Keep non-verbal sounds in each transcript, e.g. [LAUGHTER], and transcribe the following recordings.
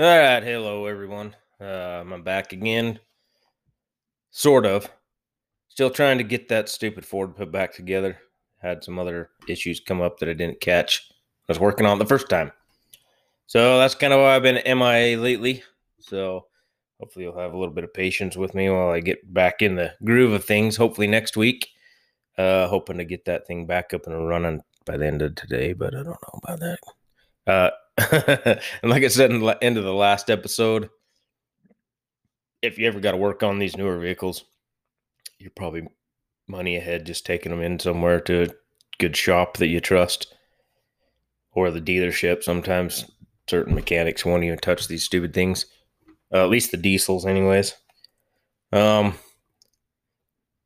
All right, hello everyone. Uh, I'm back again, sort of. Still trying to get that stupid Ford put back together. Had some other issues come up that I didn't catch. I was working on the first time, so that's kind of why I've been MIA lately. So hopefully you'll have a little bit of patience with me while I get back in the groove of things. Hopefully next week. Uh, hoping to get that thing back up and running by the end of today, but I don't know about that. Uh, and [LAUGHS] like I said in the end of the last episode, if you ever got to work on these newer vehicles, you're probably money ahead just taking them in somewhere to a good shop that you trust or the dealership. Sometimes certain mechanics won't even touch these stupid things. Uh, at least the diesels, anyways. Um.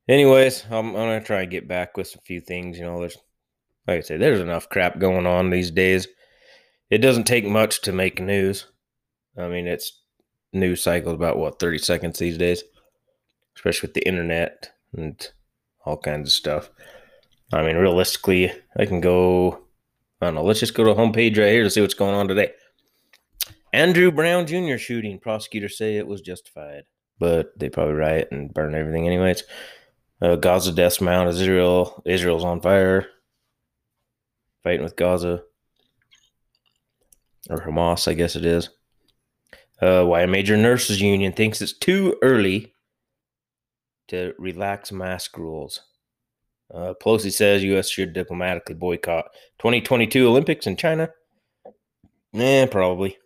Anyways, I'm, I'm gonna try and get back with a few things. You know, there's like I say, there's enough crap going on these days it doesn't take much to make news. I mean, it's news cycle about what 30 seconds these days, especially with the internet and all kinds of stuff. I mean, realistically, I can go. I don't know. Let's just go to a homepage right here to see what's going on today. Andrew Brown Jr. shooting. Prosecutors say it was justified, but they probably riot and burn everything anyways. Uh, Gaza death mount Israel. Israel's on fire. Fighting with Gaza or Hamas, I guess it is. Uh, why a major nurses union thinks it's too early to relax mask rules. Uh, Pelosi says U.S. should diplomatically boycott 2022 Olympics in China. Eh, probably.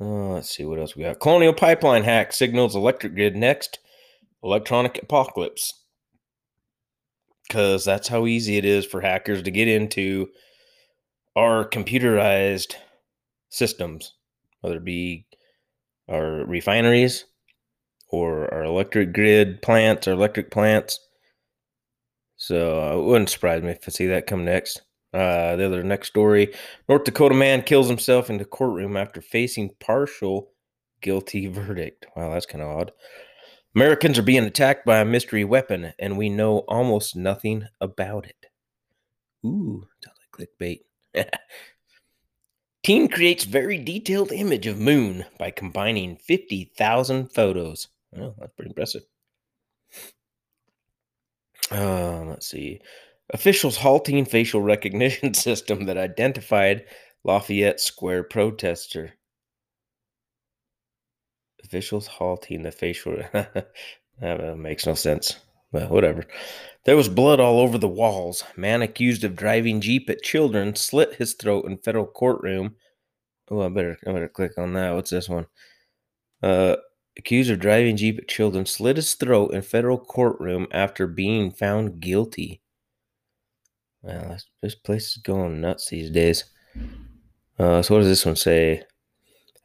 Uh, let's see what else we got. Colonial pipeline hack signals electric grid next. Electronic apocalypse. Because that's how easy it is for hackers to get into our computerized systems, whether it be our refineries or our electric grid plants or electric plants. So uh, it wouldn't surprise me if I see that come next. Uh, the other next story North Dakota man kills himself in the courtroom after facing partial guilty [LAUGHS] verdict. Wow, that's kind of odd. Americans are being attacked by a mystery weapon, and we know almost nothing about it. Ooh, sounds like clickbait. [LAUGHS] Team creates very detailed image of moon by combining 50,000 photos. Oh, that's pretty impressive. Uh, let's see. Officials halting facial recognition [LAUGHS] system that identified Lafayette Square protester. Officials halting the facial. [LAUGHS] that makes no sense. Well, whatever. There was blood all over the walls. Man accused of driving Jeep at children slit his throat in federal courtroom. Oh, I better I better click on that. What's this one? Uh accused of driving Jeep at children slit his throat in federal courtroom after being found guilty. Well, this place is going nuts these days. Uh, so what does this one say?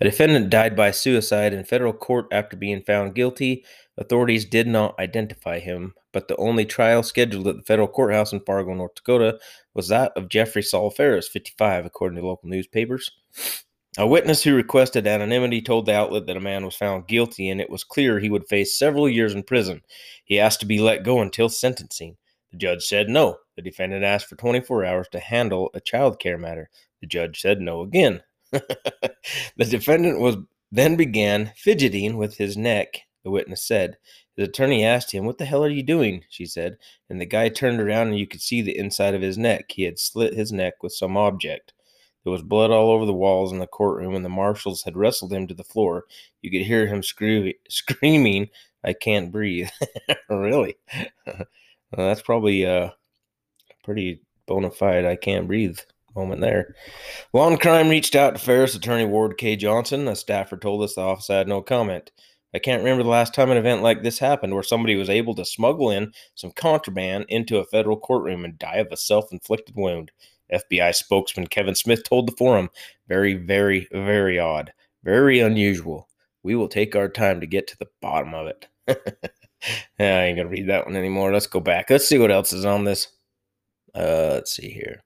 A defendant died by suicide in federal court after being found guilty. Authorities did not identify him, but the only trial scheduled at the federal courthouse in Fargo, North Dakota, was that of Jeffrey Saul Ferris, 55, according to local newspapers. A witness who requested anonymity told the outlet that a man was found guilty and it was clear he would face several years in prison. He asked to be let go until sentencing. The judge said no. The defendant asked for 24 hours to handle a child care matter. The judge said no again. [LAUGHS] the defendant was then began fidgeting with his neck, the witness said. His attorney asked him, What the hell are you doing? she said. And the guy turned around and you could see the inside of his neck. He had slit his neck with some object. There was blood all over the walls in the courtroom, and the marshals had wrestled him to the floor. You could hear him [LAUGHS] screaming, I can't breathe. [LAUGHS] really? [LAUGHS] well, that's probably uh, pretty bona fide, I can't breathe moment there. Law&Crime reached out to Ferris attorney Ward K. Johnson. A staffer told us the office had no comment. I can't remember the last time an event like this happened where somebody was able to smuggle in some contraband into a federal courtroom and die of a self inflicted wound. FBI spokesman Kevin Smith told the forum, very, very, very odd, very unusual. We will take our time to get to the bottom of it. [LAUGHS] I ain't gonna read that one anymore. Let's go back. Let's see what else is on this. Uh, let's see here.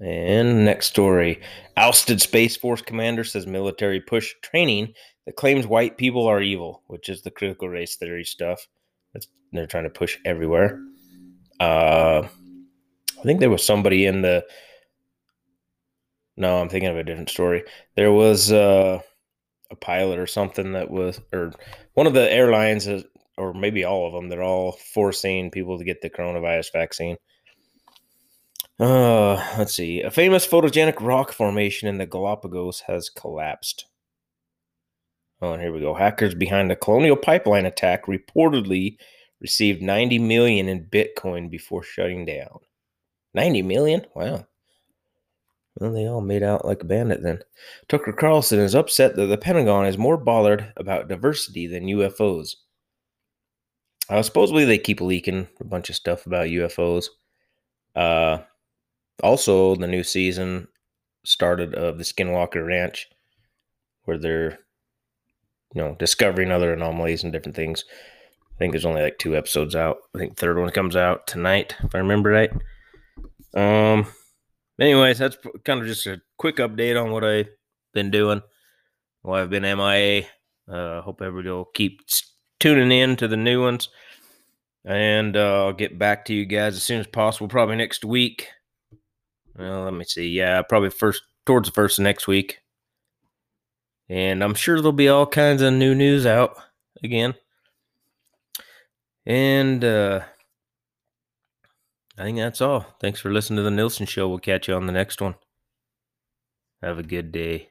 And next story ousted Space Force commander says military push training that claims white people are evil, which is the critical race theory stuff. that they're trying to push everywhere. Uh, I think there was somebody in the No, I'm thinking of a different story. There was uh, a pilot or something that was, or one of the airlines, or maybe all of them, they're all forcing people to get the coronavirus vaccine. Uh, let's see. A famous photogenic rock formation in the Galapagos has collapsed. Oh, and here we go. Hackers behind the Colonial Pipeline attack reportedly received 90 million in Bitcoin before shutting down. 90 million? Wow. Well, they all made out like a bandit then. Tucker Carlson is upset that the Pentagon is more bothered about diversity than UFOs. Uh, supposedly, they keep leaking a bunch of stuff about UFOs. Uh, also, the new season started of the Skinwalker Ranch, where they're, you know, discovering other anomalies and different things. I think there's only like two episodes out. I think third one comes out tonight, if I remember right. Um, anyways, that's kind of just a quick update on what I've been doing. Why I've been MIA. Uh, hope everybody will keep tuning in to the new ones. And uh, I'll get back to you guys as soon as possible, probably next week. Well, let me see. Yeah, probably first towards the first of next week. And I'm sure there'll be all kinds of new news out again. And uh I think that's all. Thanks for listening to the Nielson Show. We'll catch you on the next one. Have a good day.